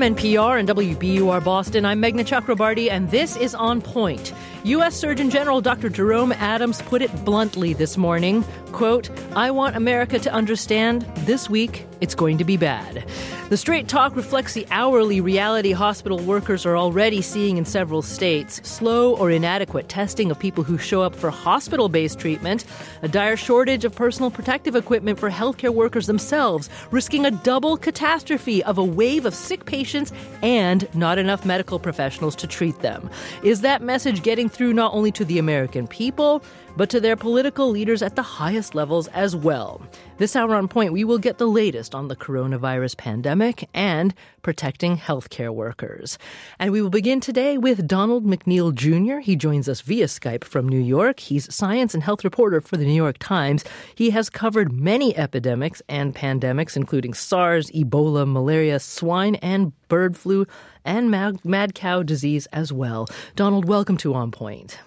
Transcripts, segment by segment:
From NPR and WBUR Boston, I'm Meghna Chakrabarti, and this is On Point. U.S. Surgeon General Dr. Jerome Adams put it bluntly this morning, quote, I want America to understand this week it's going to be bad. The straight talk reflects the hourly reality hospital workers are already seeing in several states slow or inadequate testing of people who show up for hospital based treatment, a dire shortage of personal protective equipment for healthcare workers themselves, risking a double catastrophe of a wave of sick patients and not enough medical professionals to treat them. Is that message getting through not only to the American people, but to their political leaders at the highest levels as well. This hour on point, we will get the latest on the coronavirus pandemic and protecting healthcare workers. And we will begin today with Donald McNeil Jr. He joins us via Skype from New York. He's science and health reporter for the New York Times. He has covered many epidemics and pandemics, including SARS, Ebola, malaria, swine, and bird flu, and mad, cow disease as well. Donald, welcome to On Point.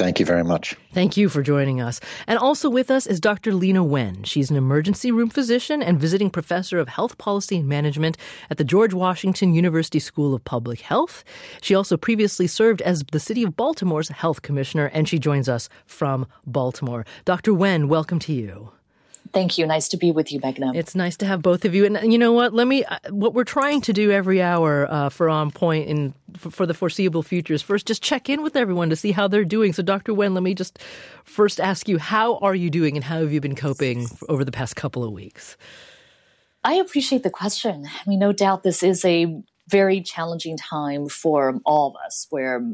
Thank you very much. Thank you for joining us. And also with us is Dr. Leana Wen. She's an emergency room physician and visiting professor of health policy and management at the George Washington University School of Public Health. She also previously served as the city of Baltimore's health commissioner, and she joins us from Baltimore. Dr. Wen, welcome to you. Thank you. Nice to be with you, Meghna. It's nice to have both of you. And you know what? Let me. Uh, what we're trying to do every hour uh, for On Point and for the foreseeable future is first just check in with everyone to see how they're doing. So, Dr. Wen, let me just first ask you, how are you doing, and how have you been coping over the past couple of weeks? I appreciate the question. I mean, no doubt this is a very challenging time for all of us where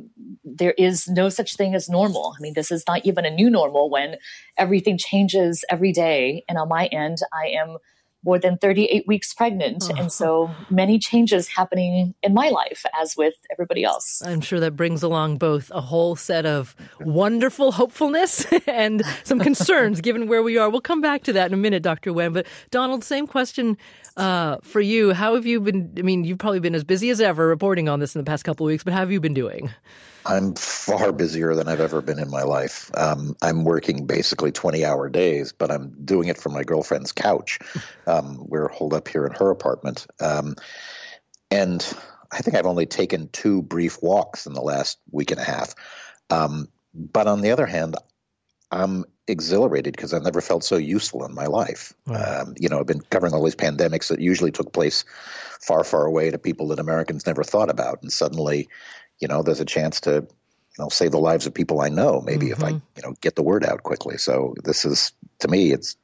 there is no such thing as normal. I mean, this is not even a new normal when everything changes every day. And on my end, I am more than 38 weeks pregnant. Oh. And so many changes happening in my life, as with everybody else. I'm sure that brings along both a whole set of wonderful hopefulness and some concerns given where we are. We'll come back to that in a minute, Dr. Wen. But Donald, same question uh, for you. How have you been? I mean, you've probably been as busy as ever reporting on this in the past couple of weeks, but how have you been doing? I'm far busier than I've ever been in my life. Um, I'm working basically 20 hour days, but I'm doing it from my girlfriend's couch. Um, we're holed up here in her apartment. Um, and I think I've only taken two brief walks in the last week and a half. Um, but on the other hand, I'm exhilarated because I've never felt so useful in my life. Um, you know, I've been covering all these pandemics that usually took place far, far away to people that Americans never thought about, and suddenly, you know, there's a chance to, you know, save the lives of people I know. Maybe mm-hmm. if I, mm-hmm. you know, get the word out quickly. So this is to me, it's.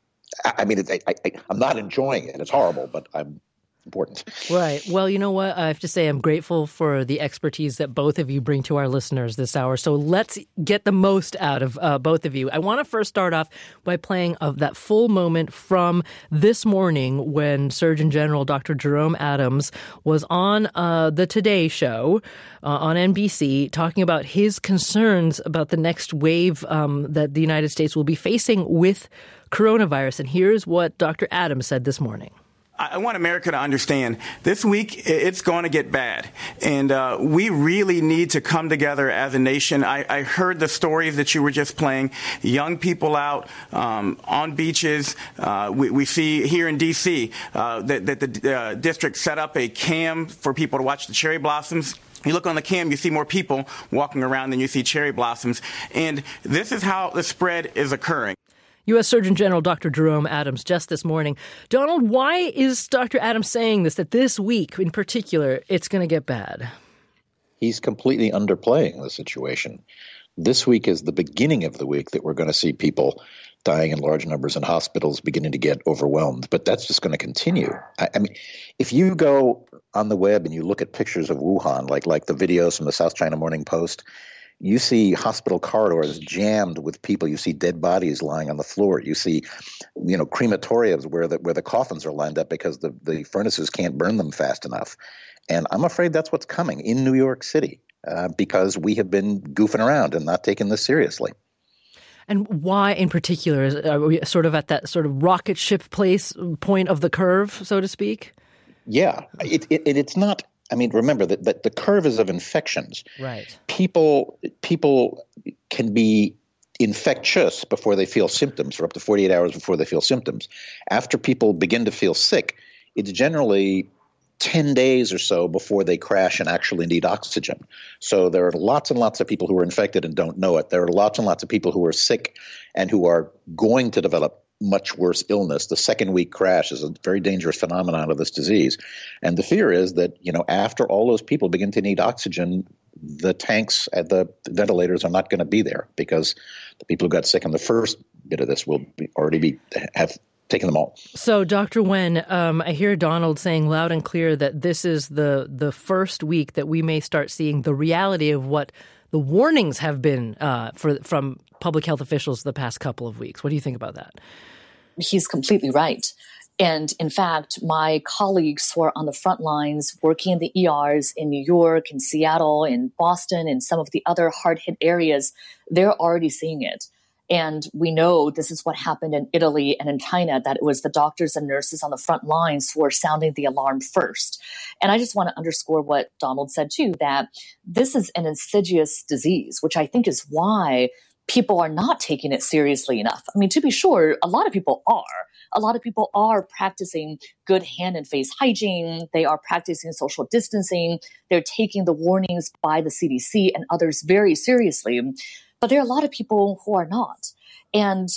I mean, I, I, I'm not enjoying it. It's horrible, but I'm important. Right. Well, you know what? I have to say, I'm grateful for the expertise that both of you bring to our listeners this hour. So let's get the most out of uh, both of you. I want to first start off by playing of that full moment from this morning when Surgeon General Dr. Jerome Adams was on uh, the Today Show uh, on NBC talking about his concerns about the next wave um, that the United States will be facing with coronavirus. And here's what Dr. Adams said this morning. I want America to understand this week it's going to get bad, and uh, we really need to come together as a nation. I, I, heard the stories that you were just playing. Young people out um, on beaches. Uh, we, we, see here in D.C. Uh, that, that, the uh, district set up a cam for people to watch the cherry blossoms. You look on the cam, you see more people walking around than you see cherry blossoms. And this is how the spread is occurring. U.S. Surgeon General Dr. Jerome Adams just this morning. Donald, why is Dr. Adams saying this, that this week in particular, it's going to get bad? He's completely underplaying the situation. This week is the beginning of the week that we're going to see people dying in large numbers in hospitals beginning to get overwhelmed. But that's just going to continue. I, I, mean, if you go on the web and you look at pictures of Wuhan, like like the videos from the South China Morning Post, you see hospital corridors jammed with people. You see dead bodies lying on the floor. You see, you know, crematoriums where the where the coffins are lined up because the the furnaces can't burn them fast enough. And I'm afraid that's what's coming in New York City uh, because we have been goofing around and not taking this seriously. And why, in particular, are we sort of at that sort of rocket ship place point of the curve, so to speak? Yeah, it, it, it's not I mean, remember that, that the curve is of infections. Right. People people can be infectious before they feel symptoms, or up to 48 hours before they feel symptoms. After people begin to feel sick, it's generally 10 days or so before they crash and actually need oxygen. So there are lots and lots of people who are infected and don't know it. There are lots and lots of people who are sick and who are going to develop much worse illness. The second week crash is a very dangerous phenomenon of this disease. And the fear is that, you know, after all those people begin to need oxygen, the tanks at the ventilators are not going to be there because the people who got sick in the first bit of this will be, already be have taken them all. So, Dr. Wen, um, I hear Donald saying loud and clear that this is the the first week that we may start seeing the reality of what the warnings have been uh, for from public health officials the past couple of weeks. What do you think about that? He's completely right. And in fact, my colleagues who are on the front lines working in the ERs in New York, in Seattle, in Boston, and some of the other hard hit areas, they're already seeing it. And we know this is what happened in Italy and in China, that it was the doctors and nurses on the front lines who were sounding the alarm first. And I just want to underscore what Donald said too, that this is an insidious disease, which I think is why people are not taking it seriously enough. I mean, to be sure, a lot of people are. A lot of people are practicing good hand and face hygiene. They are practicing social distancing. They're taking the warnings by the CDC and others very seriously. But there are a lot of people who are not. And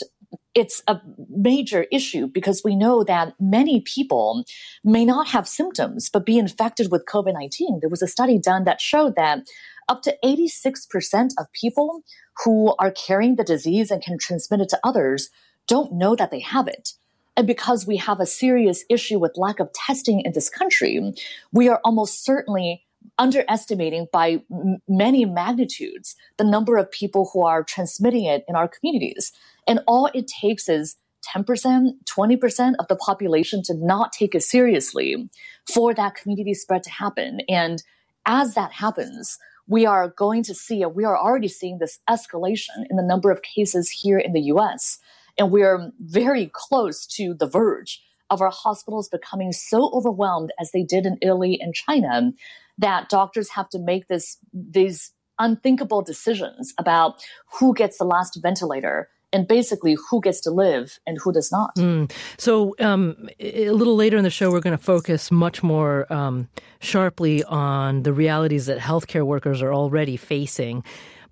it's a major issue because we know that many people may not have symptoms but be infected with COVID 19. There was a study done that showed that up to 86% of people who are carrying the disease and can transmit it to others don't know that they have it. And because we have a serious issue with lack of testing in this country, we are almost certainly underestimating by m- many magnitudes the number of people who are transmitting it in our communities. And all it takes is 10%, 20% of the population to not take it seriously for that community spread to happen. And as that happens, we are going to see, we are already seeing this escalation in the number of cases here in the US. And we are very close to the verge of our hospitals becoming so overwhelmed as they did in Italy and China that doctors have to make this these unthinkable decisions about who gets the last ventilator and basically who gets to live and who does not. Mm. So, um, a little later in the show, we're going to focus much more um, sharply on the realities that healthcare workers are already facing.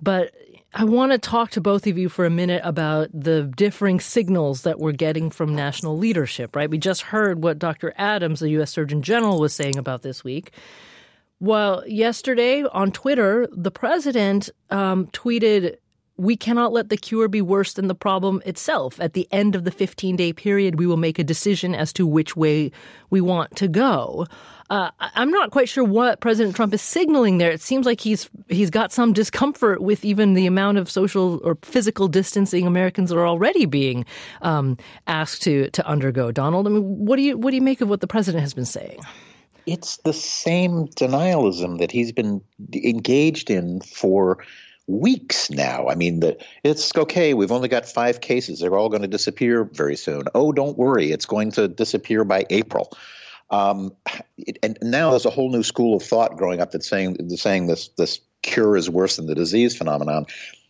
But I want to talk to both of you for a minute about the differing signals that we're getting from national leadership, right? We just heard what Dr. Adams, the U.S. Surgeon General, was saying about this week. Well, yesterday on Twitter, the president um, tweeted, We cannot let the cure be worse than the problem itself. At the end of the 15 day period, we will make a decision as to which way we want to go. Uh, I'm not quite sure what President Trump is signaling there. It seems like he's he's got some discomfort with even the amount of social or physical distancing Americans are already being um, asked to to undergo. Donald, I mean, what do you what do you make of what the president has been saying? it's the same denialism that he's been engaged in for weeks now. I mean, the, it's okay. We've only got five cases. They're all going to disappear very soon. Oh, don't worry. It's going to disappear by April. Um, it, and now there's a whole new school of thought growing up that's saying saying this this cure is worse than the disease phenomenon.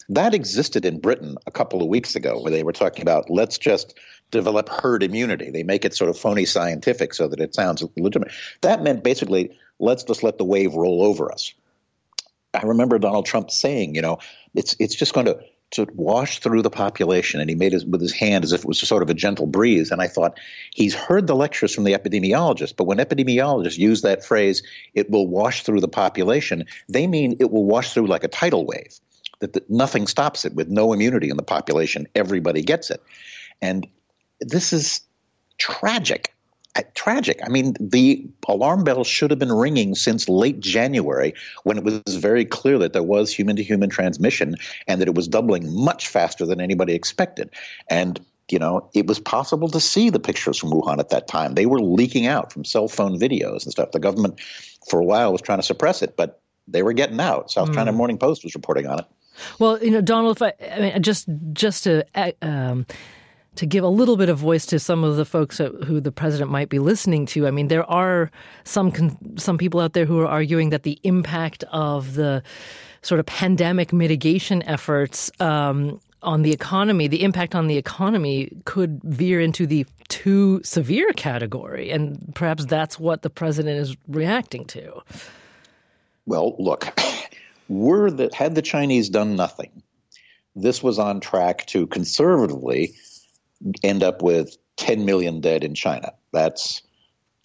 That existed in Britain a couple of weeks ago, where they were talking about let's just develop herd immunity. They make it sort of phony scientific so that it sounds legitimate. That meant basically, let's just let the wave roll over us. I remember Donald Trump saying, you know, it's it's just going to to wash through the population, and he made it with his hand as if it was sort of a gentle breeze. And I thought he's heard the lectures from the epidemiologists, but when epidemiologists use that phrase, "it will wash through the population," they mean it will wash through like a tidal wave. That, nothing stops it with no immunity in the population. Everybody gets it, and this is tragic. Tragic. I mean, the alarm bells should have been ringing since late January when it was very clear that there was human to human transmission and that it was doubling much faster than anybody expected. And you know, it was possible to see the pictures from Wuhan at that time. They were leaking out from cell phone videos and stuff. The government, for a while, was trying to suppress it, but they were getting out. South mm. China Morning Post was reporting on it. Well, you know, Donald, if I, I mean, just just to uh, um, to give a little bit of voice to some of the folks who the president might be listening to. I mean, there are some some people out there who are arguing that the impact of the sort of pandemic mitigation efforts um, on the economy, the impact on the economy could veer into the too severe category. And perhaps that's what the president is reacting to. Well, look, were that had the Chinese done nothing, this was on track to conservatively end up with 10 million dead in China. That's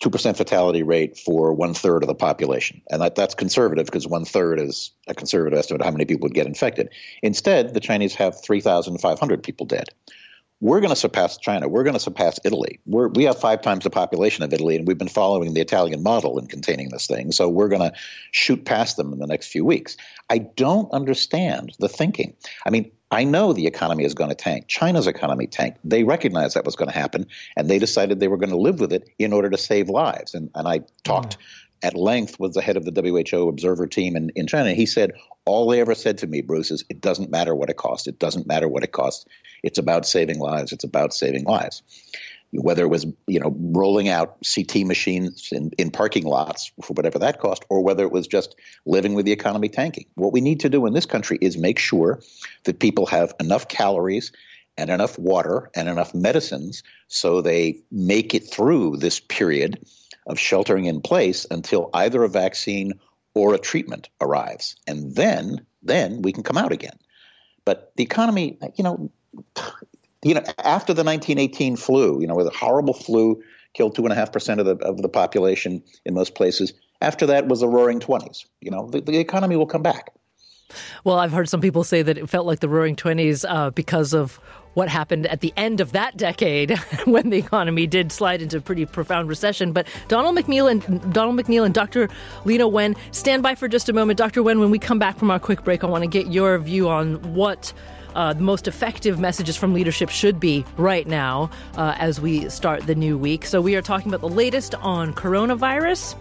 2% fatality rate for one third of the population. And that, that's conservative because one third is a conservative estimate of how many people would get infected. Instead, the Chinese have 3,500 people dead. We're going to surpass China. We're going to surpass Italy. We're, we have five times the population of Italy, and we've been following the Italian model in containing this thing. So we're going to shoot past them in the next few weeks. I don't understand the thinking. I mean, I know the economy is going to tank. China's economy tanked. They recognized that was going to happen, and they decided they were going to live with it in order to save lives. And, and I talked mm. At length with the head of the WHO observer team in, in China. He said, All they ever said to me, Bruce, is it doesn't matter what it costs. It doesn't matter what it costs. It's about saving lives. It's about saving lives whether it was you know rolling out CT machines in, in parking lots for whatever that cost, or whether it was just living with the economy tanking. What we need to do in this country is make sure that people have enough calories and enough water and enough medicines so they make it through this period of sheltering in place until either a vaccine or a treatment arrives. And then then we can come out again. But the economy, you know, you know, after the 1918 flu, you know, where the horrible flu killed two and a half percent of the of the population in most places. After that was the Roaring Twenties. You know, the, the, economy will come back. Well, I've heard some people say that it felt like the Roaring Twenties uh, because of what happened at the end of that decade when the economy did slide into a pretty profound recession. But Donald McNeil and Donald McNeil and Dr. Leana Wen, stand by for just a moment. Dr. Wen, when we come back from our quick break, I want to get your view on what uh, the most effective messages from leadership should be right now uh, as we start the new week. So, we are talking about the latest on coronavirus.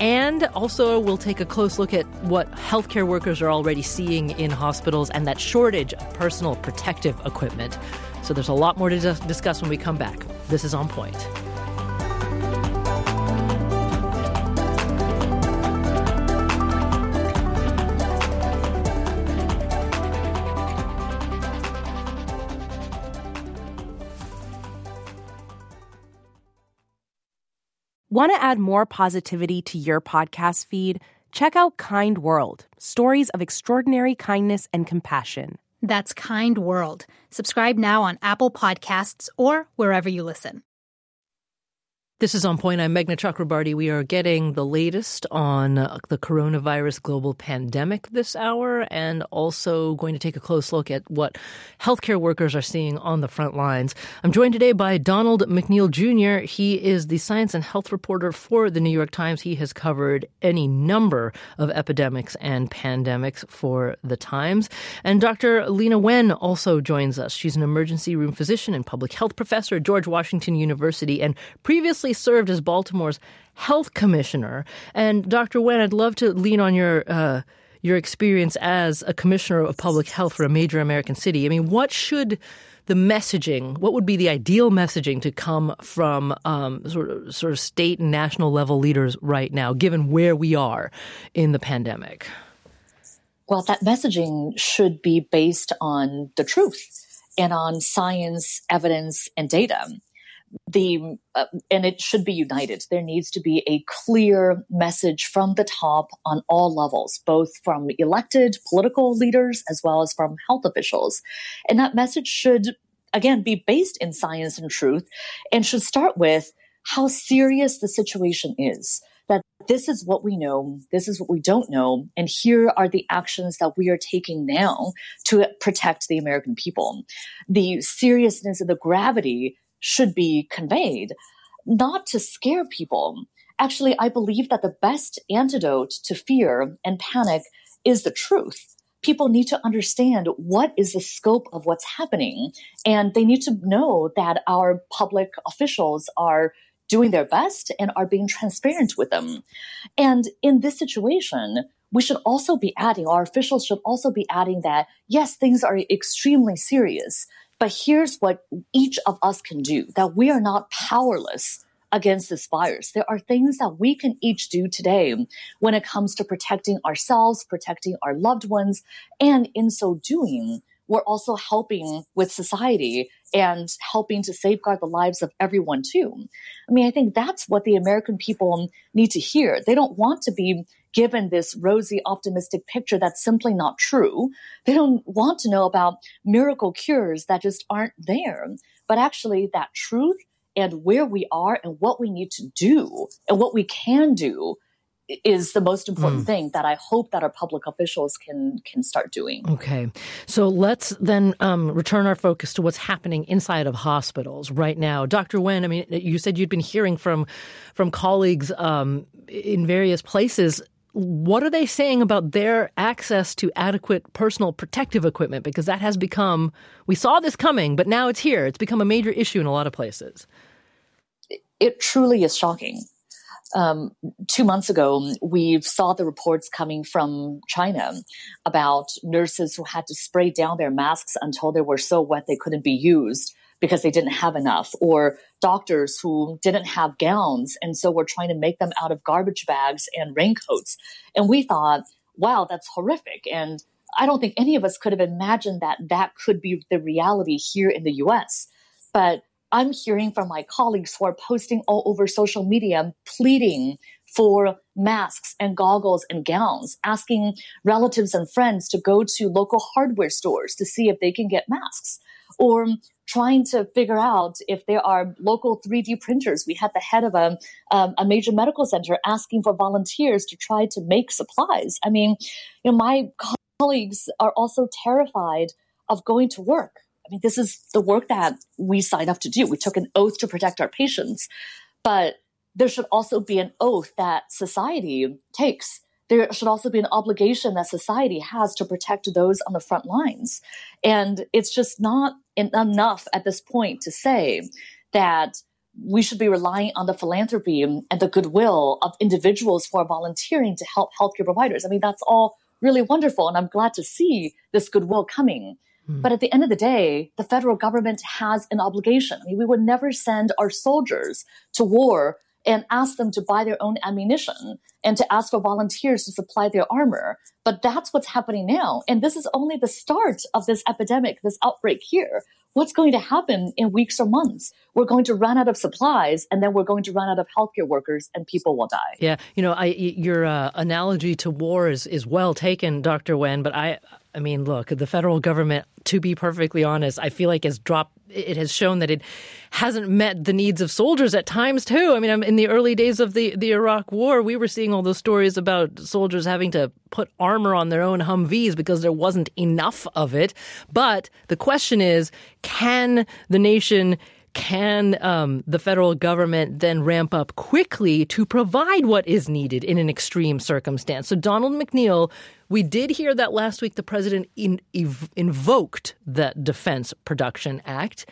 And also, we'll take a close look at what healthcare workers are already seeing in hospitals and that shortage of personal protective equipment. So, there's a lot more to discuss when we come back. This is On Point. Want to add more positivity to your podcast feed? Check out Kind World stories of extraordinary kindness and compassion. That's Kind World. Subscribe now on Apple Podcasts or wherever you listen. This is On Point. I'm Meghna Chakrabarti. We are getting the latest on uh, the coronavirus global pandemic this hour and also going to take a close look at what healthcare workers are seeing on the front lines. I'm joined today by Donald McNeil Jr. He is the science and health reporter for the New York Times. He has covered any number of epidemics and pandemics for the Times. And Dr. Leana Wen also joins us. She's an emergency room physician and public health professor at George Washington University and previously served as Baltimore's health commissioner. And Dr. Wen, I'd love to lean on your uh, your experience as a commissioner of public health for a major American city. I mean, what should the messaging? What would be the ideal messaging to come from um, sort of sort of state and national level leaders right now, given where we are in the pandemic? Well, that messaging should be based on the truth and on science, evidence, and data the uh, and it should be united there needs to be a clear message from the top on all levels both from elected political leaders as well as from health officials and that message should again be based in science and truth and should start with how serious the situation is that this is what we know, this is what we don't know, and here are the actions that we are taking now to protect the American people. The seriousness and the gravity should be conveyed, not to scare people. Actually, I believe that the best antidote to fear and panic is the truth. People need to understand what is the scope of what's happening, and they need to know that our public officials are doing their best and are being transparent with them. And in this situation, we should also be adding, our officials should also be adding that, yes, things are extremely serious. But here's what each of us can do that we are not powerless against this virus. There are things that we can each do today when it comes to protecting ourselves, protecting our loved ones, and in so doing, we're also helping with society and helping to safeguard the lives of everyone too. I mean, I think that's what the American people need to hear. They don't want to be given this rosy, optimistic picture that's simply not true. They don't want to know about miracle cures that just aren't there, but actually that truth and where we are and what we need to do and what we can do is the most important mm. thing that I hope that our public officials can can start doing. Okay, so let's then um, return our focus to what's happening inside of hospitals right now, Dr. Wen. I mean, you said you'd been hearing from from colleagues um, in various places. What are they saying about their access to adequate personal protective equipment? Because that has become, we saw this coming, but now it's here. It's become a major issue in a lot of places. It truly is shocking um, two months ago, we saw the reports coming from China about nurses who had to spray down their masks until they were so wet they couldn't be used because they didn't have enough, or doctors who didn't have gowns and so were trying to make them out of garbage bags and raincoats. And we thought, wow, that's horrific. And I don't think any of us could have imagined that that could be the reality here in the US. But I'm hearing from my colleagues who are posting all over social media pleading for masks and goggles and gowns, asking relatives and friends to go to local hardware stores to see if they can get masks, or trying to figure out if there are local 3D printers. We had the head of a, um, a major medical center asking for volunteers to try to make supplies. I mean, you know, my colleagues are also terrified of going to work I mean, this is the work that we signed up to do. We took an oath to protect our patients, but there should also be an oath that society takes. There should also be an obligation that society has to protect those on the front lines. And it's just not enough at this point to say that we should be relying on the philanthropy and the goodwill of individuals who are volunteering to help healthcare providers. I mean, that's all really wonderful. And I'm glad to see this goodwill coming. Hmm. But at the end of the day, the federal government has an obligation. I mean, we would never send our soldiers to war and ask them to buy their own ammunition and to ask for volunteers to supply their armor. But that's what's happening now. And this is only the start of this epidemic, this outbreak here. What's going to happen in weeks or months? We're going to run out of supplies and then we're going to run out of healthcare workers and people will die. Yeah. You know, I, your uh, analogy to war is, is well taken, Dr. Wen, but I, I mean, look, the federal government, to be perfectly honest, I feel like has dropped. It has shown that it hasn't met the needs of soldiers at times too. I mean, in the early days of the the Iraq War, we were seeing all those stories about soldiers having to put armor on their own Humvees because there wasn't enough of it. But the question is, can the nation can um, the federal government then ramp up quickly to provide what is needed in an extreme circumstance? So, Donald McNeil, we did hear that last week the president in, ev- invoked the Defense Production Act.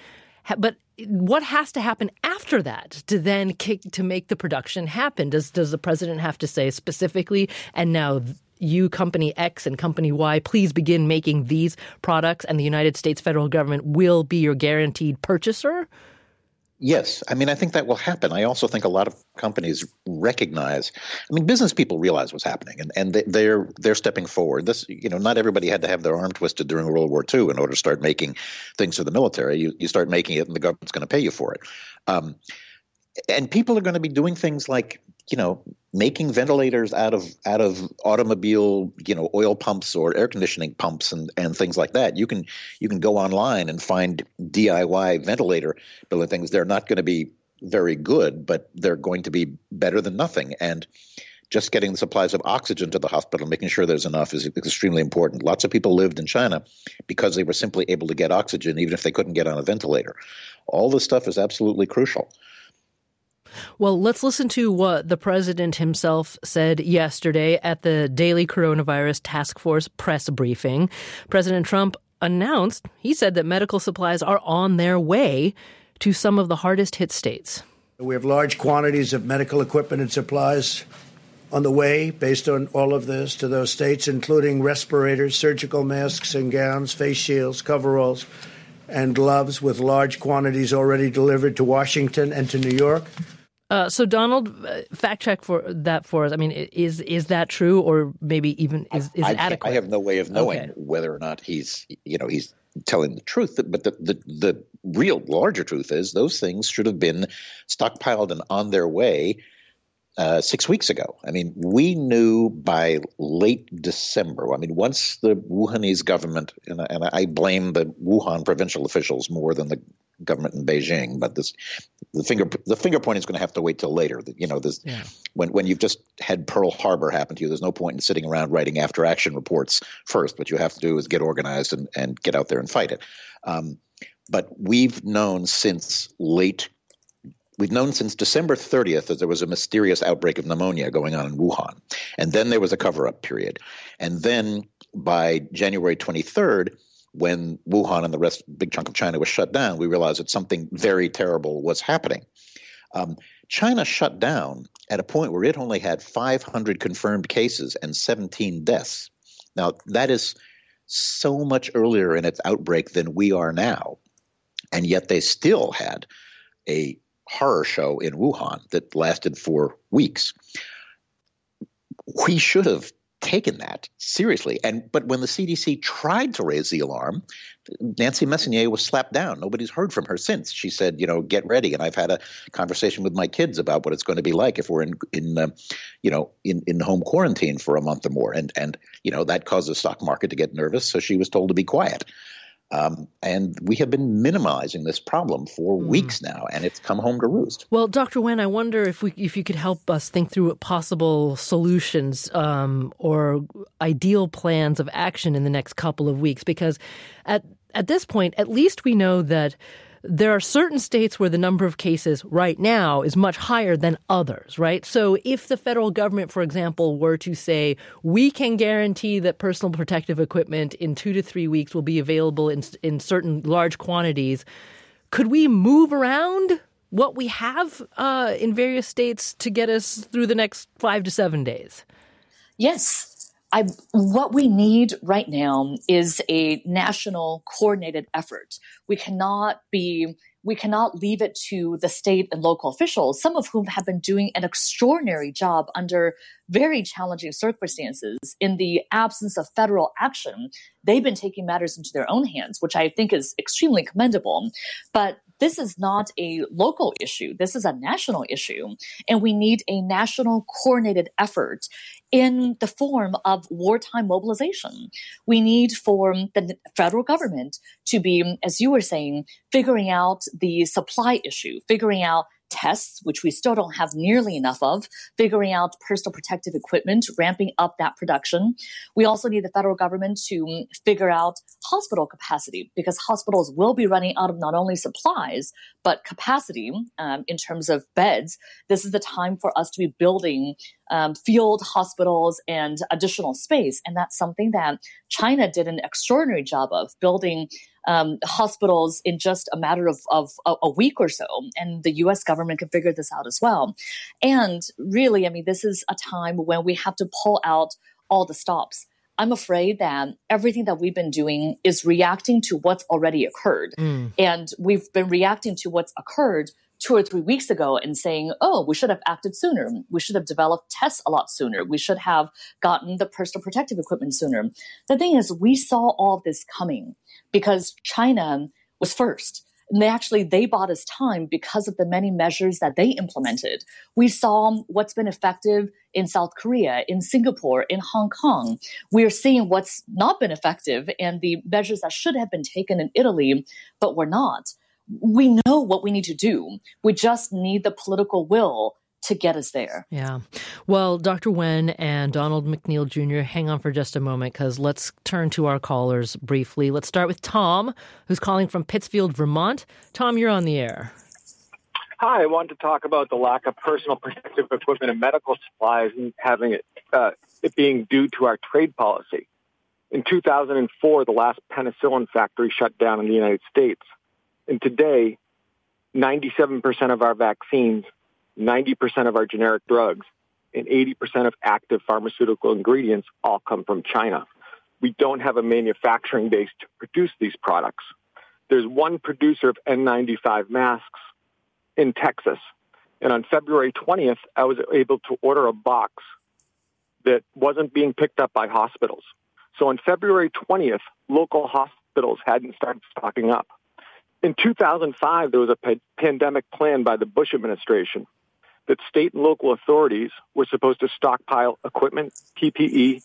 But what has to happen after that to then kick to make the production happen? Does does the president have to say specifically? And now you, company X and company Y, please begin making these products, and the United States federal government will be your guaranteed purchaser? Yes, I mean I think that will happen. I also think a lot of companies recognize. I mean, business people realize what's happening, and and they're they're stepping forward. This, you know, not everybody had to have their arm twisted during World War II in order to start making things for the military. You you start making it, and the government's going to pay you for it. Um, and people are going to be doing things like you know making ventilators out of out of automobile you know oil pumps or air conditioning pumps and and things like that. You can you can go online and find DIY ventilator building things they're not going to be very good but they're going to be better than nothing. And just getting the supplies of oxygen to the hospital making sure there's enough is extremely important. Lots of people lived in China because they were simply able to get oxygen even if they couldn't get on a ventilator. All this stuff is absolutely crucial well, let's listen to what the president himself said yesterday at the daily coronavirus task force press briefing. President Trump announced, he said that medical supplies are on their way to some of the hardest hit states. We have large quantities of medical equipment and supplies on the way based on all of this to those states, including respirators, surgical masks and gowns, face shields, coveralls, and gloves, with large quantities already delivered to Washington and to New York. Uh, so Donald, uh, fact check for that for us. I mean, is is that true, or maybe even is, is I, it adequate? I have no way of knowing okay. whether or not he's you know he's telling the truth. But the, the, the real larger truth is those things should have been stockpiled and on their way uh, six weeks ago. I mean, we knew by late December. I mean, once the Wuhanese government, and, and I blame the Wuhan provincial officials more than the government in Beijing, but this the finger the finger point is going to have to wait till later. You know, this yeah. when when you've just had Pearl Harbor happen to you, there's no point in sitting around writing after action reports first. What you have to do is get organized and, and get out there and fight it. Um, but we've known since late We've known since December 30th that there was a mysterious outbreak of pneumonia going on in Wuhan. And then there was a cover up period. And then by January 23rd, when Wuhan and the rest, big chunk of China was shut down, we realized that something very terrible was happening. Um, China shut down at a point where it only had 500 confirmed cases and 17 deaths. Now, that is so much earlier in its outbreak than we are now. And yet they still had a horror show in Wuhan that lasted for weeks. We should have taken that seriously. And but when the CDC tried to raise the alarm, Nancy Messonnier was slapped down. Nobody's heard from her since. She said, you know, get ready. And I've had a conversation with my kids about what it's going to be like if we're in in uh, you know in in home quarantine for a month or more. And and you know that caused the stock market to get nervous. So she was told to be quiet. Um, and we have been minimizing this problem for mm. weeks now, and it's come home to roost. Well, Dr. Wen, I wonder if we, if you could help us think through possible solutions um, or ideal plans of action in the next couple of weeks, because at at this point, at least we know that there are certain states where the number of cases right now is much higher than others, right? So if the federal government, for example, were to say, we can guarantee that personal protective equipment in two to three weeks will be available in, in certain large quantities, could we move around what we have uh, in various states to get us through the next five to seven days? Yes, I, what we need right now is a national coordinated effort. We cannot be we cannot leave it to the state and local officials, some of whom have been doing an extraordinary job under very challenging circumstances. In the absence of federal action, they've been taking matters into their own hands, which I think is extremely commendable. But this is not a local issue. This is a national issue. And we need a national coordinated effort in the form of wartime mobilization. We need for the federal government to be, as you were saying, figuring out the supply issue, figuring out tests, which we still don't have nearly enough of, figuring out personal protective equipment, ramping up that production. We also need the federal government to figure out hospital capacity because hospitals will be running out of not only supplies, but capacity um, in terms of beds. This is the time for us to be building um, field hospitals and additional space. And that's something that China did an extraordinary job of building um, hospitals in just a matter of, of, of a week or so. And the US government can figure this out as well. And really, I mean, this is a time when we have to pull out all the stops. I'm afraid that everything that we've been doing is reacting to what's already occurred. Mm. And we've been reacting to what's occurred two or three weeks ago and saying, oh, we should have acted sooner. We should have developed tests a lot sooner. We should have gotten the personal protective equipment sooner. The thing is, we saw all of this coming because China was first. And they actually they bought us time because of the many measures that they implemented. We saw what's been effective in South Korea, in Singapore, in Hong Kong. We are seeing what's not been effective and the measures that should have been taken in Italy, but were not we know what we need to do. We just need the political will to get us there. Yeah. Well, Dr. Wen and Donald McNeil Jr., hang on for just a moment because let's turn to our callers briefly. Let's start with Tom, who's calling from Pittsfield, Vermont. Tom, you're on the air. Hi, I wanted to talk about the lack of personal protective equipment and medical supplies and having it, uh, it being due to our trade policy. In 2004, the last penicillin factory shut down in the United States. And today, 97% of our vaccines, 90% of our generic drugs, and 80% of active pharmaceutical ingredients all come from China. We don't have a manufacturing base to produce these products. There's one producer of N95 masks in Texas. And on February 20th, I was able to order a box that wasn't being picked up by hospitals. So on February 20th, local hospitals hadn't started stocking up. In 2005, there was a pandemic plan by the Bush administration that state and local authorities were supposed to stockpile equipment, PPE,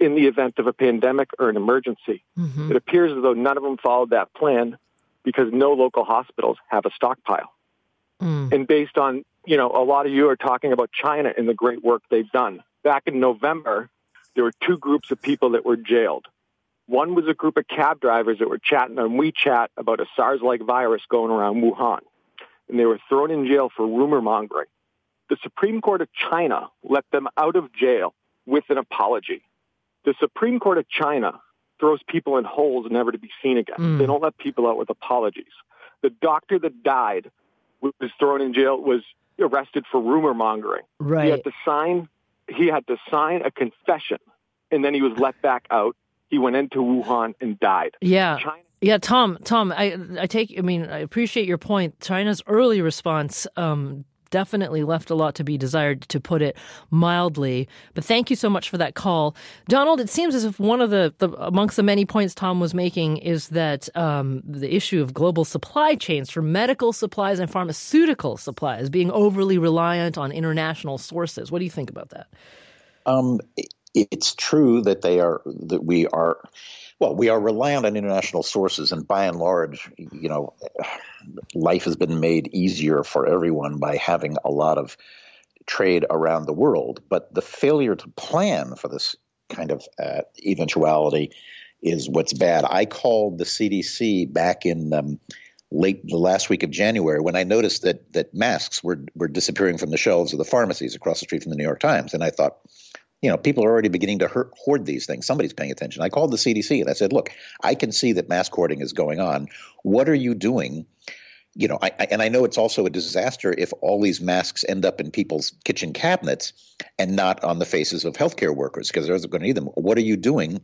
in the event of a pandemic or an emergency. Mm-hmm. It appears as though none of them followed that plan because no local hospitals have a stockpile. Mm. And based on, you know, a lot of you are talking about China and the great work they've done. Back in November, there were two groups of people that were jailed. One was a group of cab drivers that were chatting on WeChat about a SARS-like virus going around Wuhan. And they were thrown in jail for rumor mongering. The Supreme Court of China let them out of jail with an apology. The Supreme Court of China throws people in holes never to be seen again. Mm. They don't let people out with apologies. The doctor that died was thrown in jail was arrested for rumor mongering. Right. He had to sign he had to sign a confession and then he was let back out. He went into Wuhan and died. Yeah. China yeah, Tom. Tom, I I take. I mean, I appreciate your point. China's early response um, definitely left a lot to be desired, to put it mildly. But thank you so much for that call, Donald. It seems as if one of the, the amongst the many points Tom was making is that um, the issue of global supply chains for medical supplies and pharmaceutical supplies being overly reliant on international sources. What do you think about that? Um, it's true that they are that we are well, we are reliant on international sources, and by and large, you know, life has been made easier for everyone by having a lot of trade around the world. But the failure to plan for this kind of uh, eventuality is what's bad. I called the CDC back in um, late the last week of January when I noticed that that masks were were disappearing from the shelves of the pharmacies across the street from the New York Times, and I thought you know, people are already beginning to hoard these things. Somebody's paying attention. I called the CDC and I said, look, I can see that mass hoarding is going on. What are you doing? You know, I, I, and I know it's also a disaster if all these masks end up in people's kitchen cabinets and not on the faces of healthcare workers because they're going to need them. What are you doing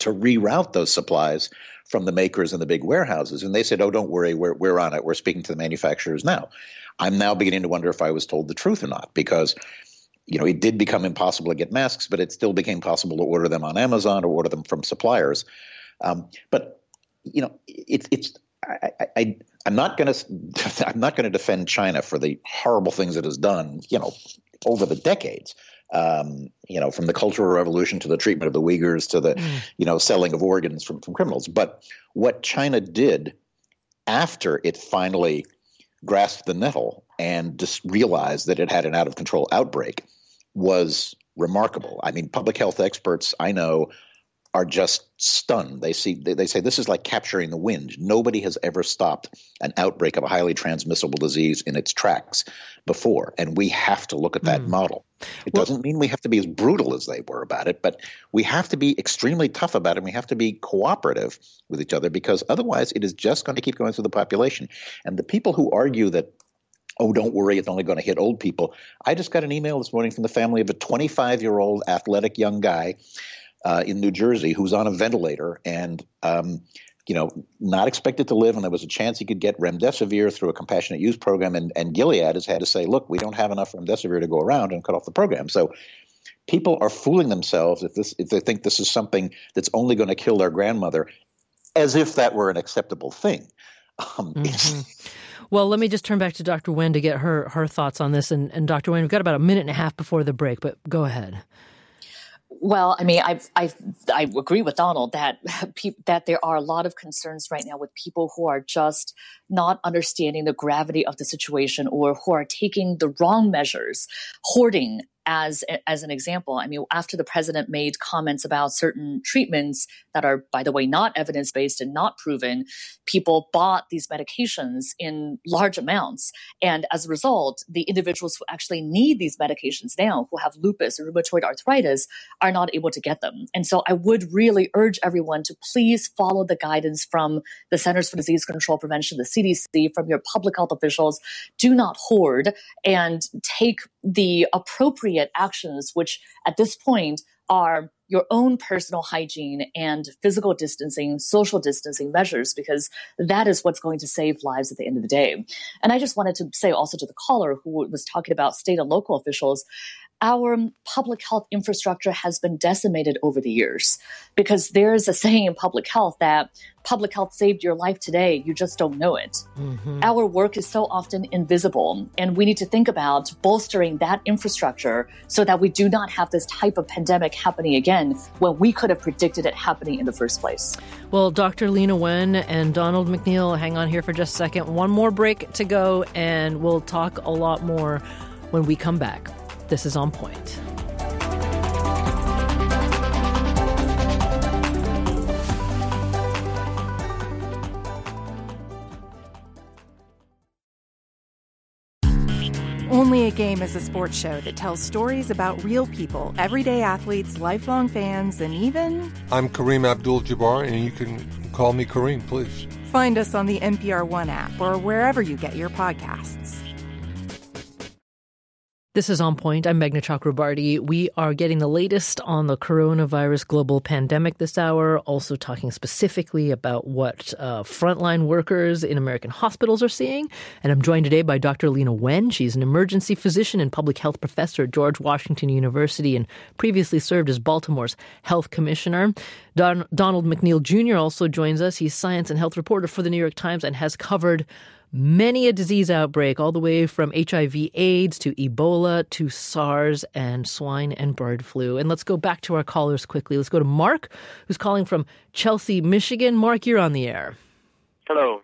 to reroute those supplies from the makers and the big warehouses? And they said, oh, don't worry, we're, we're on it. We're speaking to the manufacturers now. I'm now beginning to wonder if I was told the truth or not because – you know, it did become impossible to get masks, but it still became possible to order them on Amazon or order them from suppliers. Um, but you know, it's it's I, I I'm not going to I'm not going to defend China for the horrible things it has done. You know, over the decades. Um, you know, from the Cultural Revolution to the treatment of the Uyghurs to the, mm. you know, selling of organs from, from criminals. But what China did after it finally grasped the nettle and just realized that it had an out of control outbreak was remarkable. I mean, public health experts I know are just stunned. They see they, they say this is like capturing the wind. Nobody has ever stopped an outbreak of a highly transmissible disease in its tracks before, and we have to look at that mm. model. It well, doesn't mean we have to be as brutal as they were about it, but we have to be extremely tough about it. And we have to be cooperative with each other because otherwise, it is just going to keep going through the population. And the people who argue that oh, don't worry, it's only going to hit old people. I just got an email this morning from the family of a 25 year old athletic young guy uh, in New Jersey who's on a ventilator and, um, you know, not expected to live, and there was a chance he could get remdesivir through a compassionate use program. And, and Gilead has had to say, look, we don't have enough remdesivir to go around and cut off the program. So people are fooling themselves if this if they think this is something that's only going to kill their grandmother, as if that were an acceptable thing. Um, mm-hmm. Well, let me just turn back to Dr. Wen to get her her thoughts on this. And, and Dr. Wen, we've got about a minute and a half before the break, but go ahead. Well, I mean, I I I agree with Donald that that there are a lot of concerns right now with people who are just not understanding the gravity of the situation or who are taking the wrong measures, hoarding as as an example i mean after the president made comments about certain treatments that are by the way not evidence based and not proven people bought these medications in large amounts. And as a result the individuals who actually need these medications now who have lupus or rheumatoid arthritis are not able to get them. And so i would really urge everyone to please follow the guidance from the centers for disease control prevention the cdc from your public health officials. Do not hoard and take the appropriate actions, which at this point are your own personal hygiene and physical distancing, social distancing measures, because that is what's going to save lives at the end of the day. And I just wanted to say also to the caller who was talking about state and local officials, our public health infrastructure has been decimated over the years because there's a saying in public health that public health saved your life today, you just don't know it. Mm-hmm. Our work is so often invisible, and we need to think about bolstering that infrastructure so that we do not have this type of pandemic happening again when we could have predicted it happening in the first place. Well, Dr. Leana Wen and Donald McNeil, hang on here for just a second. One more break to go, and we'll talk a lot more when we come back. This is On Point. Only a Game is a sports show that tells stories about real people, everyday athletes, lifelong fans, and even. I'm Kareem Abdul Jabbar, and you can call me Kareem, please. Find us on the NPR One app or wherever you get your podcasts. This is On Point. I'm Meghna Chakrabarti. We are getting the latest on the coronavirus global pandemic this hour, also talking specifically about what uh, frontline workers in American hospitals are seeing. And I'm joined today by Dr. Leana Wen. She's an emergency physician and public health professor at George Washington University and previously served as Baltimore's health commissioner. Don- Donald McNeil Jr. also joins us. He's science and health reporter for the New York Times and has covered many a disease outbreak, all the way from HIV AIDS to Ebola to SARS and swine and bird flu. And let's go back to our callers quickly. Let's go to Mark, who's calling from Chelsea, Michigan. Mark, you're on the air. Hello.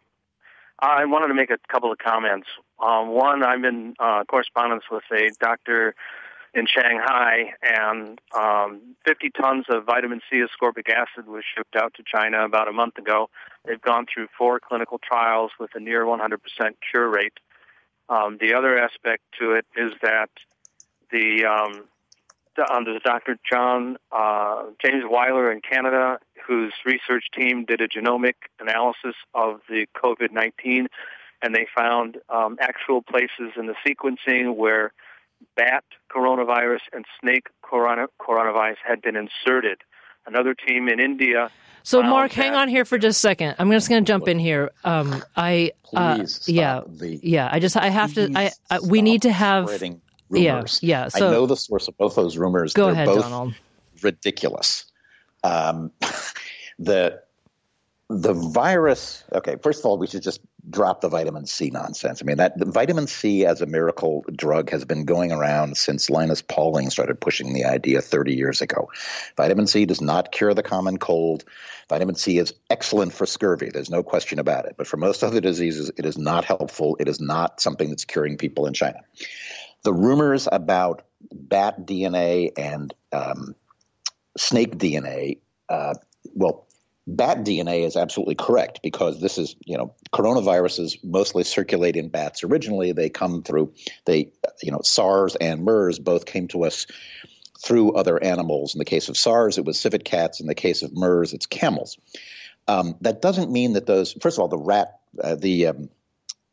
I wanted to make a couple of comments. Um, one, I'm in uh, correspondence with a doctor in Shanghai, and um, 50 tons of vitamin C ascorbic acid was shipped out to China about a month ago. They've gone through four clinical trials with a near 100% cure rate. Um, the other aspect to it is that the um, under Dr. John uh, James Weiler in Canada, whose research team did a genomic analysis of the COVID-19, and they found um, actual places in the sequencing where bat coronavirus and snake corona, coronavirus had been inserted. Another team in India. So, Mark, hang on here for just a second. I'm just going to jump in here. Um, I, uh, yeah, the, yeah. I just, I have to. I, I we need to have. Rumors. Yeah, yeah. So I know the source of both those rumors. Go They're ahead, both Donald. Ridiculous. Um, the the virus. Okay, first of all, we should just drop the vitamin C nonsense. I mean, that vitamin C as a miracle drug has been going around since Linus Pauling started pushing the idea 30 years ago. Vitamin C does not cure the common cold. Vitamin C is excellent for scurvy. There's no question about it. But for most other diseases, it is not helpful. It is not something that's curing people in China. The rumors about bat DNA and um, snake DNA, uh, well, bat DNA is absolutely correct because this is, you know, coronaviruses mostly circulate in bats. Originally, they come through, they, you know, SARS and MERS both came to us through other animals. In the case of SARS, it was civet cats. In the case of MERS, it's camels. Um, that doesn't mean that those, first of all, the rat, uh, the um,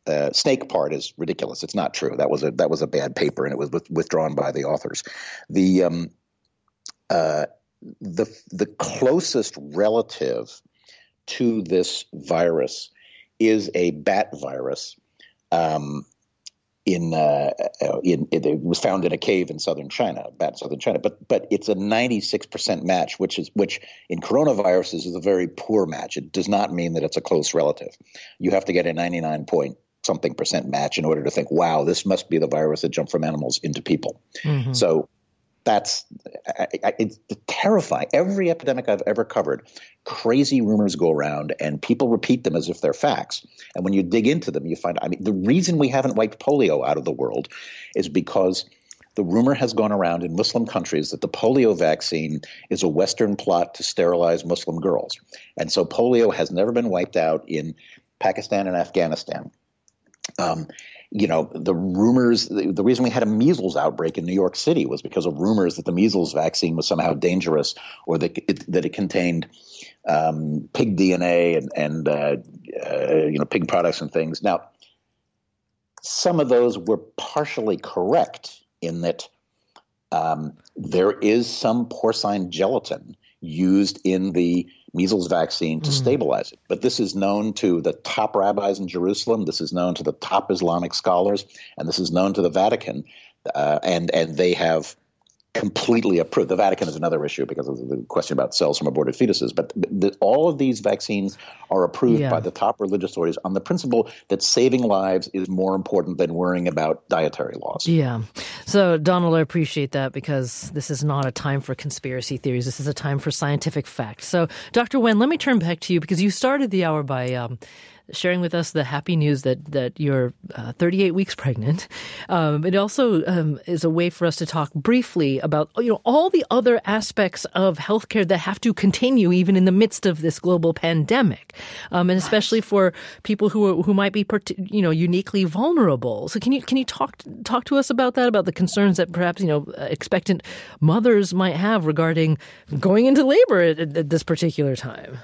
uh, snake part is ridiculous. It's not true. That was a that was a bad paper, and it was with, withdrawn by the authors. The um, uh, the the closest relative to this virus is a bat virus. Um, in, uh, uh, in it was found in a cave in southern China, bat southern China. But but it's a 96% match, which is which in coronaviruses is a very poor match. It does not mean that it's a close relative. You have to get a 99 point something percent match in order to think, wow, this must be the virus that jumped from animals into people. Mm-hmm. So that's it's terrifying. Every epidemic I've ever covered, crazy rumors go around, and people repeat them as if they're facts. And when you dig into them, you find I mean the reason we haven't wiped polio out of the world is because the rumor has gone around in Muslim countries that the polio vaccine is a Western plot to sterilize Muslim girls, and so polio has never been wiped out in Pakistan and Afghanistan. Um, you know, the rumors, the, the, reason we had a measles outbreak in New York City was because of rumors that the measles vaccine was somehow dangerous or that it, that it contained um, pig DNA and, and uh, uh, you know, pig products and things. Now, some of those were partially correct in that um, there is some porcine gelatin used in the measles vaccine to mm. stabilize it. But this is known to the top rabbis in Jerusalem. This is known to the top Islamic scholars, and this is known to the Vatican. Uh, and and they have completely approved. The Vatican is another issue because of the question about cells from aborted fetuses. But the, all of these vaccines are approved yeah. by the top religious authorities on the principle that saving lives is more important than worrying about dietary laws. Yeah. So, Donald, I appreciate that because this is not a time for conspiracy theories. This is a time for scientific facts. So, Dr. Wen, let me turn back to you because you started the hour by. Um, sharing with us the happy news that that you're uh, 38 weeks pregnant. Um, it also um, is a way for us to talk briefly about you know all the other aspects of healthcare that have to continue even in the midst of this global pandemic, um, and especially for people who are, who might be you know uniquely vulnerable. So can you can you talk talk to us about that about the concerns that perhaps you know expectant mothers might have regarding going into labor at, at this particular time?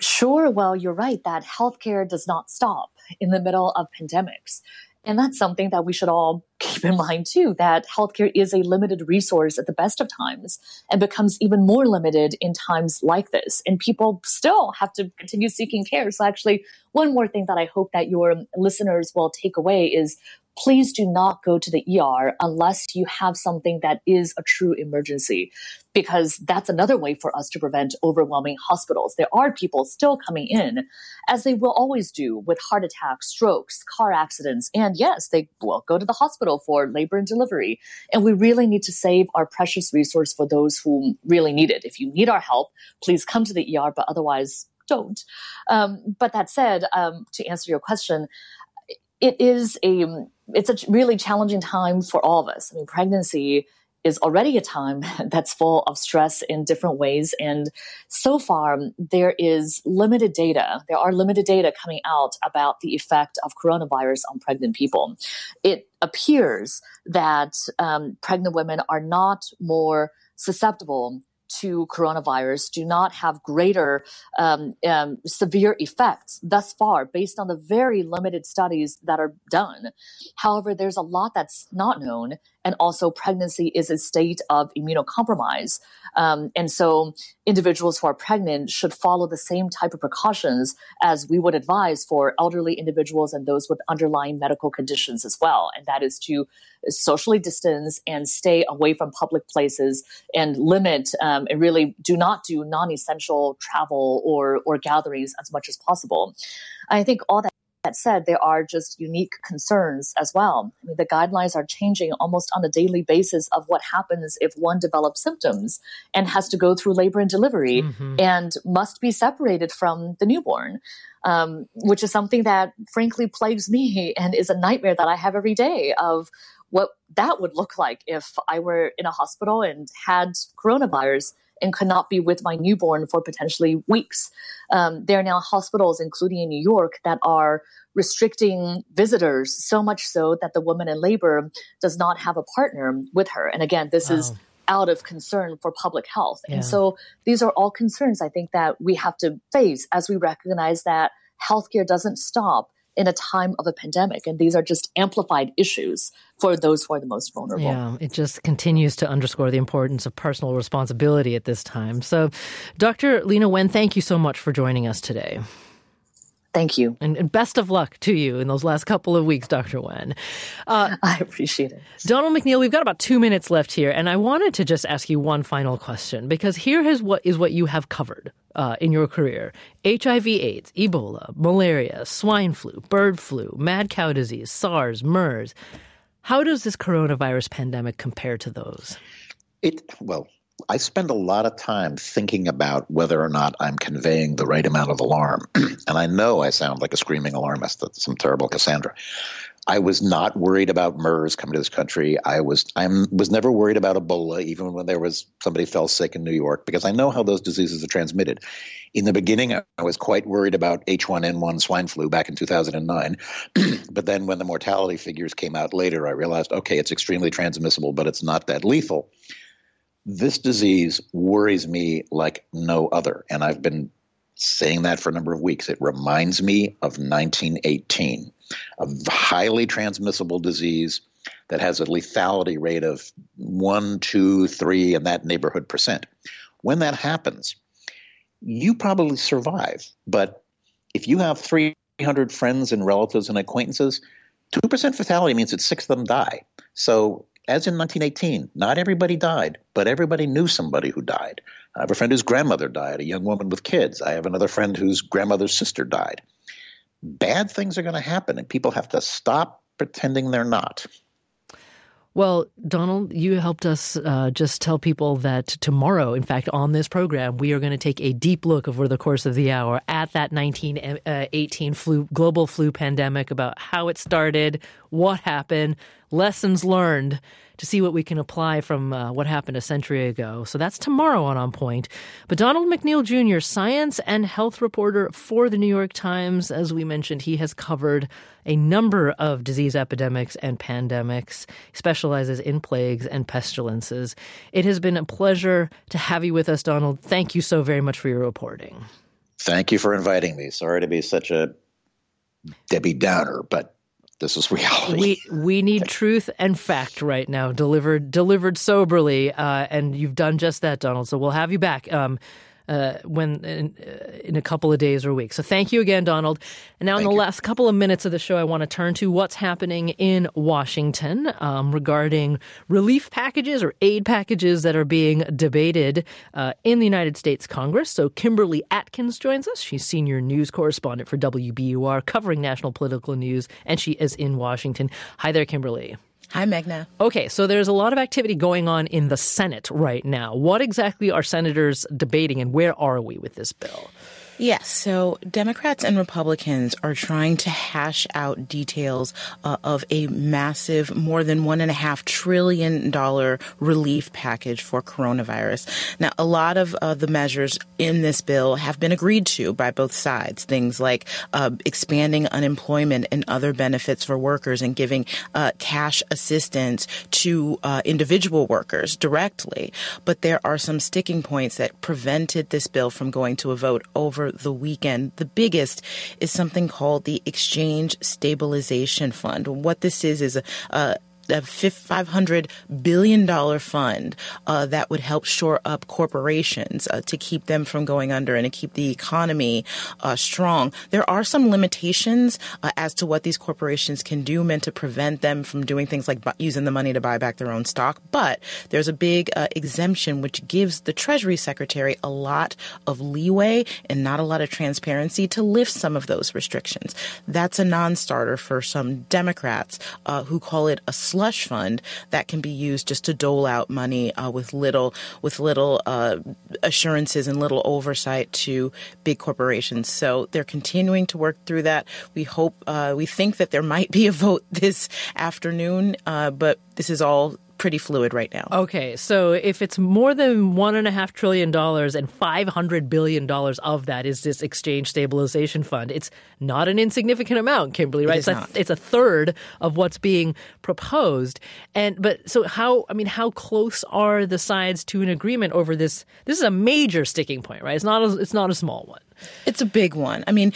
Sure. Well, you're right that healthcare does not stop in the middle of pandemics. And that's something that we should all keep in mind too, that healthcare is a limited resource at the best of times and becomes even more limited in times like this. And people still have to continue seeking care. So actually, one more thing that I hope that your listeners will take away is please do not go to the ER unless you have something that is a true emergency, because that's another way for us to prevent overwhelming hospitals. There are people still coming in, as they will always do with heart attacks, strokes, car accidents, and yes, they will go to the hospital for labor and delivery. And we really need to save our precious resource for those who really need it. If you need our help, please come to the ER, but otherwise, don't. Um, but that said, um, to answer your question, it is a it's a really challenging time for all of us. I mean, pregnancy is already a time that's full of stress in different ways. And so far, there is limited data. There are limited data coming out about the effect of coronavirus on pregnant people. It appears that um, pregnant women are not more susceptible to coronavirus do not have greater um, um, severe effects thus far based on the very limited studies that are done. However, there's a lot that's not known, and also pregnancy is a state of immunocompromise. Um, and so individuals who are pregnant should follow the same type of precautions as we would advise for elderly individuals and those with underlying medical conditions as well. And that is to socially distance and stay away from public places and limit um, and really do not do non-essential travel or or gatherings as much as possible. I think all that that said, there are just unique concerns as well. I mean, the guidelines are changing almost on a daily basis of what happens if one develops symptoms and has to go through labor and delivery mm-hmm. and must be separated from the newborn, um, which is something that frankly plagues me and is a nightmare that I have every day of what that would look like if I were in a hospital and had coronavirus and could not be with my newborn for potentially weeks. Um, there are now hospitals, including in New York, that are restricting visitors so much so that the woman in labor does not have a partner with her. And again, this wow. is out of concern for public health. Yeah. And so these are all concerns I think that we have to face as we recognize that healthcare doesn't stop in a time of a pandemic. And these are just amplified issues for those who are the most vulnerable. Yeah, it just continues to underscore the importance of personal responsibility at this time. So, Dr. Leana Wen, thank you so much for joining us today. Thank you. And, best of luck to you in those last couple of weeks, Dr. Wen. Uh, I appreciate it. Donald McNeil, we've got about two minutes left here, and I wanted to just ask you one final question because here is what is what you have covered uh, in your career HIV, AIDS, Ebola, malaria, swine flu, bird flu, mad cow disease, SARS, MERS. How does this coronavirus pandemic compare to those? It, well, I spend a lot of time thinking about whether or not I'm conveying the right amount of alarm. and I know I sound like a screaming alarmist, some terrible Cassandra. I was not worried about MERS coming to this country. I was I was never worried about Ebola, even when there was somebody fell sick in New York, because I know how those diseases are transmitted. In the beginning, I was quite worried about H1N1 swine flu back in 2009, but then when the mortality figures came out later, I realized okay, it's extremely transmissible, but it's not that lethal. This disease worries me like no other. And I've been saying that for a number of weeks. It reminds me of 1918, a highly transmissible disease that has a lethality rate of one, two, three, in that neighborhood percent. When that happens, you probably survive. But if you have 300 friends and relatives and acquaintances, 2% fatality means that six of them die. So as in 1918, not everybody died, but everybody knew somebody who died. I have a friend whose grandmother died, a young woman with kids. I have another friend whose grandmother's sister died. Bad things are going to happen, and people have to stop pretending they're not. Well, Donald, you helped us uh, just tell people that tomorrow, in fact, on this program, we are going to take a deep look over the course of the hour at that 1918 uh, flu, global flu pandemic about how it started, what happened, lessons learned to see what we can apply from uh, what happened a century ago. So that's tomorrow on On Point. But Donald McNeil Jr., science and health reporter for the New York Times, as we mentioned, he has covered a number of disease epidemics and pandemics, specializes in plagues and pestilences. It has been a pleasure to have you with us, Donald. Thank you so very much for your reporting. Thank you for inviting me. Sorry to be such a Debbie Downer, but this is reality. We we need truth and fact right now, delivered delivered soberly, uh, and you've done just that, Donald. So we'll have you back. Um, uh, when in, uh, in, a couple of days or weeks. So thank you again, Donald. And now, thank in the you. last couple of minutes of the show, I want to turn to what's happening in Washington um, regarding relief packages or aid packages that are being debated uh, in the United States Congress. So Kimberly Atkins joins us. She's senior news correspondent for WBUR, covering national political news, and she is in Washington. Hi there, Kimberly. Hi, Meghna. Okay, so there's a lot of activity going on in the Senate right now. What exactly are senators debating, and where are we with this bill? Yes. So Democrats and Republicans are trying to hash out details uh, of a massive, more than one and a half trillion dollar relief package for coronavirus. Now, a lot of uh, the measures in this bill have been agreed to by both sides. Things like uh, expanding unemployment and other benefits for workers and giving uh, cash assistance to uh, individual workers directly. But there are some sticking points that prevented this bill from going to a vote over the weekend. The biggest is something called the Exchange Stabilization Fund. What this is is a, a a $500 billion fund uh, that would help shore up corporations uh, to keep them from going under and to keep the economy uh, strong. There are some limitations uh, as to what these corporations can do meant to prevent them from doing things like bu- using the money to buy back their own stock. But there's a big uh, exemption which gives the Treasury Secretary a lot of leeway and not a lot of transparency to lift some of those restrictions. That's a non-starter for some Democrats uh, who call it a slush fund that can be used just to dole out money uh, with little with little uh, assurances and little oversight to big corporations. So they're continuing to work through that. We hope uh, we think that there might be a vote this afternoon, uh, but this is all pretty fluid right now. Okay, so if it's more than one and a half trillion dollars and five hundred billion dollars of that is this exchange stabilization fund, it's not an insignificant amount, Kimberly. Right? It it's, a, it's a third of what's being proposed. And but so how? I mean, how close are the sides to an agreement over this? This is a major sticking point, right? It's not. A, it's not a small one. It's a big one. I mean,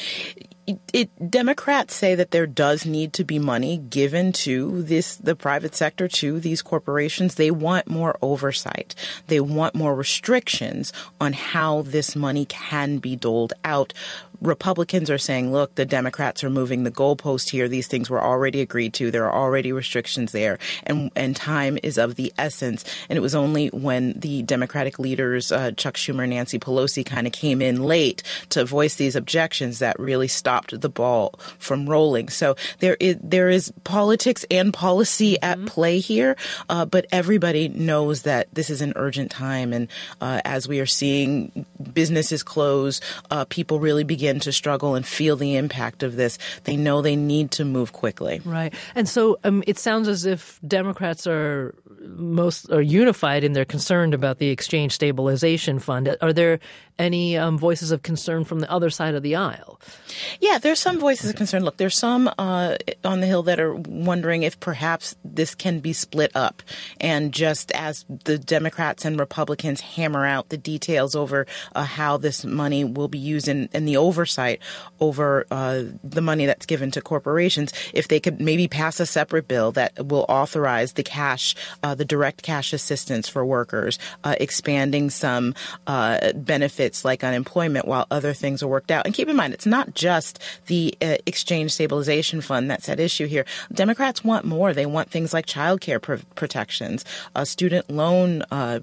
it, Democrats say that there does need to be money given to this the private sector to these corporations. They want more oversight. They want more restrictions on how this money can be doled out Republicans are saying, look, the Democrats are moving the goalpost here. These things were already agreed to. There are already restrictions there, and and time is of the essence. And it was only when the Democratic leaders, uh, Chuck Schumer, Nancy Pelosi, kind of came in late to voice these objections that really stopped the ball from rolling. So there is there is politics and policy mm-hmm. at play here, uh, but everybody knows that this is an urgent time, and uh, as we are seeing businesses close, uh, people really begin begin to struggle and feel the impact of this, they know they need to move quickly. Right. And so um, it sounds as if Democrats are most are unified in their concern about the exchange stabilization fund. Are there any um, voices of concern from the other side of the aisle? Yeah, there's some voices of concern. Look, there's some uh, on the Hill that are wondering if perhaps this can be split up. And just as the Democrats and Republicans hammer out the details over uh, how this money will be used in, in the oversight over uh, the money that's given to corporations, if they could maybe pass a separate bill that will authorize the cash, uh, the direct cash assistance for workers, uh, expanding some uh, benefits benefits like unemployment while other things are worked out. And keep in mind, it's not just the uh, exchange stabilization fund that's at issue here. Democrats want more. They want things like child care pr- protections, uh, student loan uh,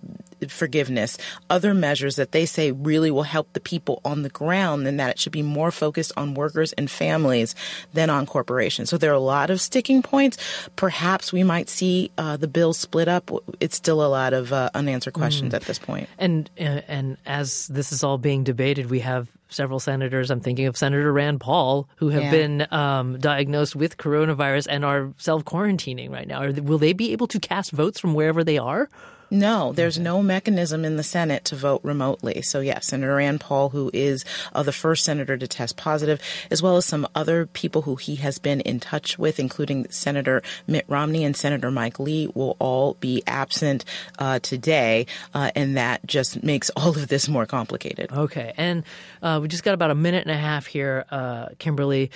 forgiveness, other measures that they say really will help the people on the ground, and that it should be more focused on workers and families than on corporations. So there are a lot of sticking points. Perhaps we might see uh, the bill split up. It's still a lot of uh, unanswered questions mm. at this point. And uh, and as this is all being debated, we have several senators. I'm thinking of Senator Rand Paul, who have yeah. been um, diagnosed with coronavirus and are self quarantining right now. Will they be able to cast votes from wherever they are? No, there's no mechanism in the Senate to vote remotely. So, yes, Senator Rand Paul, who is uh, the first senator to test positive, as well as some other people who he has been in touch with, including Senator Mitt Romney and Senator Mike Lee, will all be absent uh, today. Uh, and that just makes all of this more complicated. Okay. And uh, we just got about a minute and a half here, uh, Kimberly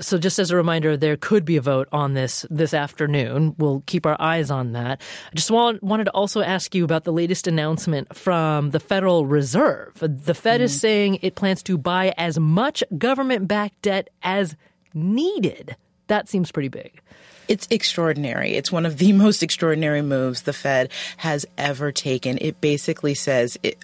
so just as a reminder, there could be a vote on this this afternoon. We'll keep our eyes on that. I just want, wanted to also ask you about the latest announcement from the Federal Reserve. The Fed mm-hmm. is saying it plans to buy as much government-backed debt as needed. That seems pretty big. It's extraordinary. It's one of the most extraordinary moves the Fed has ever taken. It basically says it,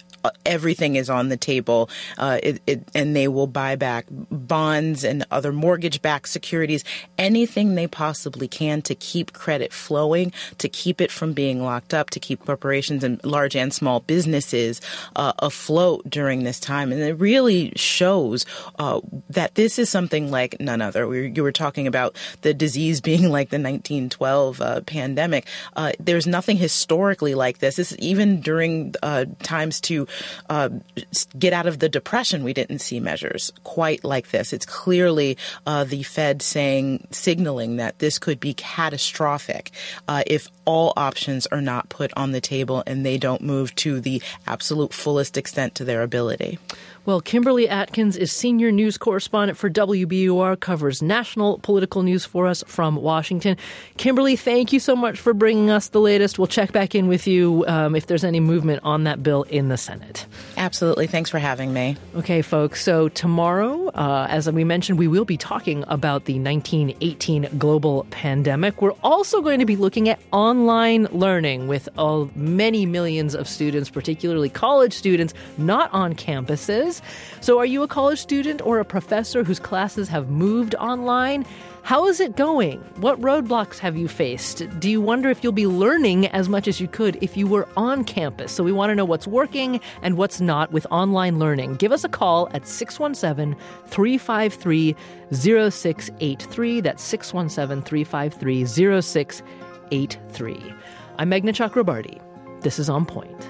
everything is on the table, uh, it, it, and they will buy back bonds and other mortgage-backed securities, anything they possibly can to keep credit flowing, to keep it from being locked up, to keep corporations and large and small businesses uh, afloat during this time. And it really shows uh, that this is something like none other. We, you were talking about the disease being like the 1912 uh, pandemic. Uh, there's nothing historically like this. This is even during uh, times to uh, get out of the depression, we didn't see measures quite like this. It's clearly uh, the Fed saying, signaling that this could be catastrophic uh, if all options are not put on the table and they don't move to the absolute fullest extent to their ability. Well, Kimberly Atkins is senior news correspondent for WBUR, covers national political news for us from Washington. Kimberly, thank you so much for bringing us the latest. We'll check back in with you um, if there's any movement on that bill in the Senate. Absolutely. Thanks for having me. Okay, folks. So, tomorrow, uh, as we mentioned, we will be talking about the 1918 global pandemic. We're also going to be looking at online learning with uh, many millions of students, particularly college students, not on campuses. So, are you a college student or a professor whose classes have moved online? How is it going? What roadblocks have you faced? Do you wonder if you'll be learning as much as you could if you were on campus? So, we want to know what's working and what's not with online learning. Give us a call at 617 353 0683. That's 617 353 0683. I'm Meghna Chakrabarti. This is On Point.